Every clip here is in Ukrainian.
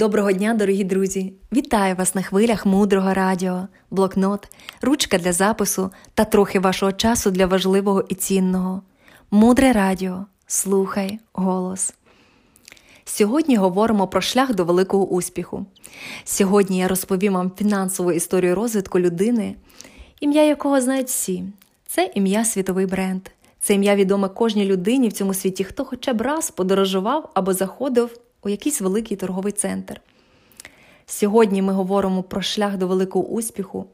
Доброго дня, дорогі друзі! Вітаю вас на хвилях мудрого радіо, блокнот, ручка для запису та трохи вашого часу для важливого і цінного. Мудре радіо. Слухай голос. Сьогодні говоримо про шлях до великого успіху. Сьогодні я розповім вам фінансову історію розвитку людини, ім'я якого знають всі. Це ім'я світовий бренд. Це ім'я відоме кожній людині в цьому світі, хто хоча б раз подорожував або заходив у якийсь великий торговий центр. Сьогодні ми говоримо про шлях до великого успіху,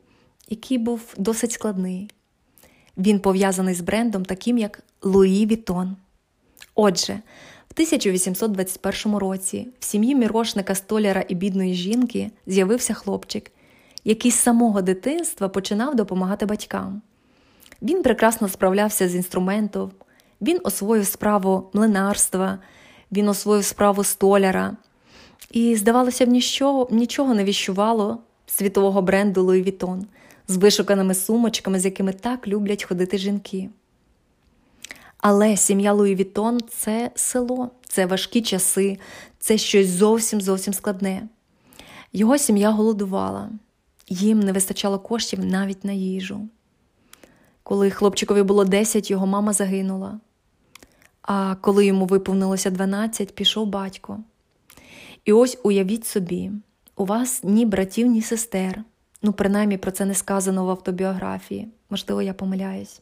який був досить складний. Він пов'язаний з брендом, таким як Луї Вітон. Отже, в 1821 році в сім'ї мірошника столяра і бідної жінки з'явився хлопчик, який з самого дитинства починав допомагати батькам. Він прекрасно справлявся з інструментом, він освоїв справу млинарства, він освоїв справу столяра. І, здавалося б, нічого, нічого не віщувало світового бренду Louis Vuitton з вишуканими сумочками, з якими так люблять ходити жінки. Але сім'я Луї Вітон це село, це важкі часи, це щось зовсім зовсім складне. Його сім'я голодувала, їм не вистачало коштів навіть на їжу. Коли хлопчикові було 10, його мама загинула. А коли йому виповнилося 12, пішов батько. І ось уявіть собі, у вас ні братів, ні сестер. Ну, принаймні про це не сказано в автобіографії, можливо, я помиляюсь.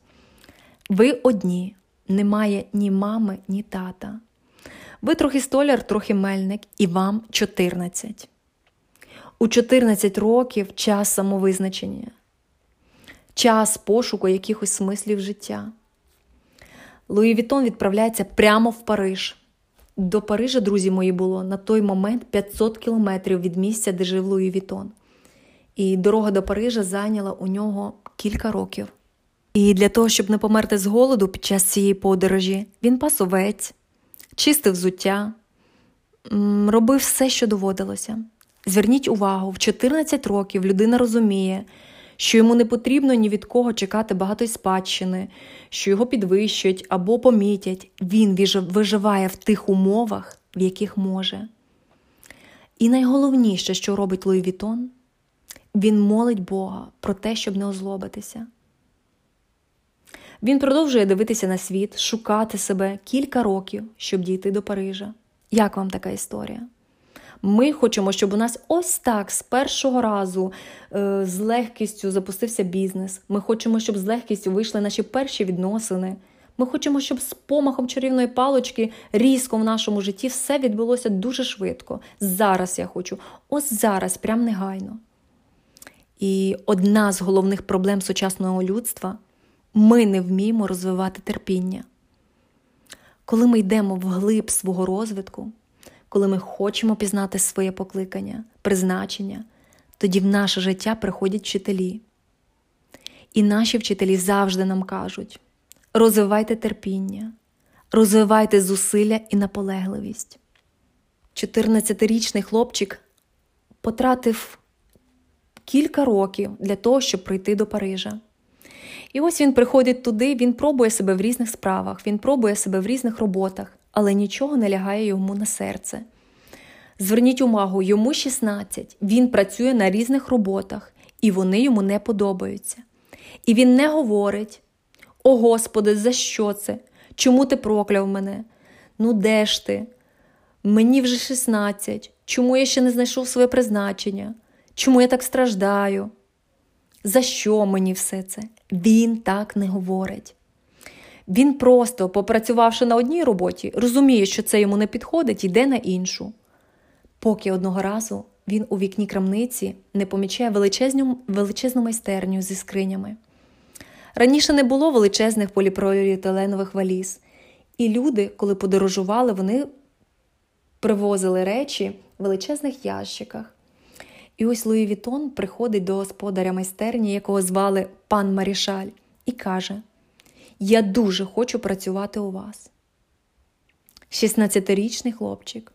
Ви одні, немає ні мами, ні тата. Ви трохи столяр, трохи мельник, і вам 14. У 14 років час самовизначення, час пошуку якихось смислів життя. Луї Вітон відправляється прямо в Париж. До Парижа, друзі мої, було на той момент 500 кілометрів від місця, де жив Луї Вітон. І дорога до Парижа зайняла у нього кілька років. І для того, щоб не померти з голоду під час цієї подорожі, він пас овець, чистив взуття, робив все, що доводилося. Зверніть увагу, в 14 років людина розуміє, що йому не потрібно ні від кого чекати багатої спадщини, що його підвищать або помітять, він виживає в тих умовах, в яких може. І найголовніше, що робить Луї Вітон, він молить Бога про те, щоб не озлобитися. Він продовжує дивитися на світ, шукати себе кілька років, щоб дійти до Парижа. Як вам така історія? Ми хочемо, щоб у нас ось так з першого разу е, з легкістю запустився бізнес. Ми хочемо, щоб з легкістю вийшли наші перші відносини. Ми хочемо, щоб з помахом чарівної палочки різко в нашому житті все відбулося дуже швидко. Зараз я хочу, ось зараз, прям негайно. І одна з головних проблем сучасного людства ми не вміємо розвивати терпіння. Коли ми йдемо вглиб свого розвитку, коли ми хочемо пізнати своє покликання, призначення, тоді в наше життя приходять вчителі. І наші вчителі завжди нам кажуть: розвивайте терпіння, розвивайте зусилля і наполегливість. 14-річний хлопчик потратив кілька років для того, щоб прийти до Парижа. І ось він приходить туди, він пробує себе в різних справах, він пробує себе в різних роботах, але нічого не лягає йому на серце. Зверніть увагу, йому 16, він працює на різних роботах, і вони йому не подобаються. І він не говорить: О Господи, за що це? Чому ти прокляв мене? Ну, де ж ти? Мені вже 16. Чому я ще не знайшов своє призначення? Чому я так страждаю? За що мені все це? Він так не говорить. Він просто, попрацювавши на одній роботі, розуміє, що це йому не підходить, йде на іншу. Поки одного разу він у вікні крамниці не помічає величезну, величезну майстерню зі скринями. Раніше не було величезних поліпроліетиленових валіз, і люди, коли подорожували, вони привозили речі в величезних ящиках. І ось Луї Вітон приходить до господаря майстерні, якого звали пан Марішаль, і каже: Я дуже хочу працювати у вас. 16-річний хлопчик.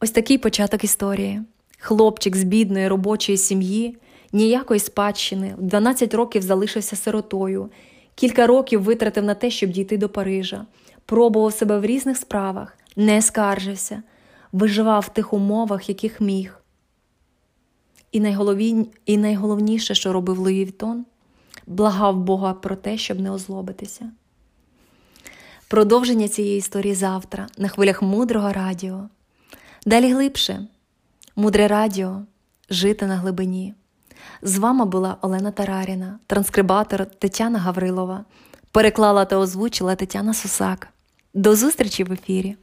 Ось такий початок історії. Хлопчик з бідної робочої сім'ї, ніякої спадщини, в 12 років залишився сиротою, кілька років витратив на те, щоб дійти до Парижа, пробував себе в різних справах, не скаржився, виживав в тих умовах, яких міг. І, найголовні... І найголовніше, що робив Луї Вітон, благав Бога про те, щоб не озлобитися. Продовження цієї історії завтра на хвилях мудрого радіо. Далі глибше, мудре радіо, жити на глибині. З вами була Олена Тараріна, транскрибатор Тетяна Гаврилова. Переклала та озвучила Тетяна Сусак. До зустрічі в ефірі!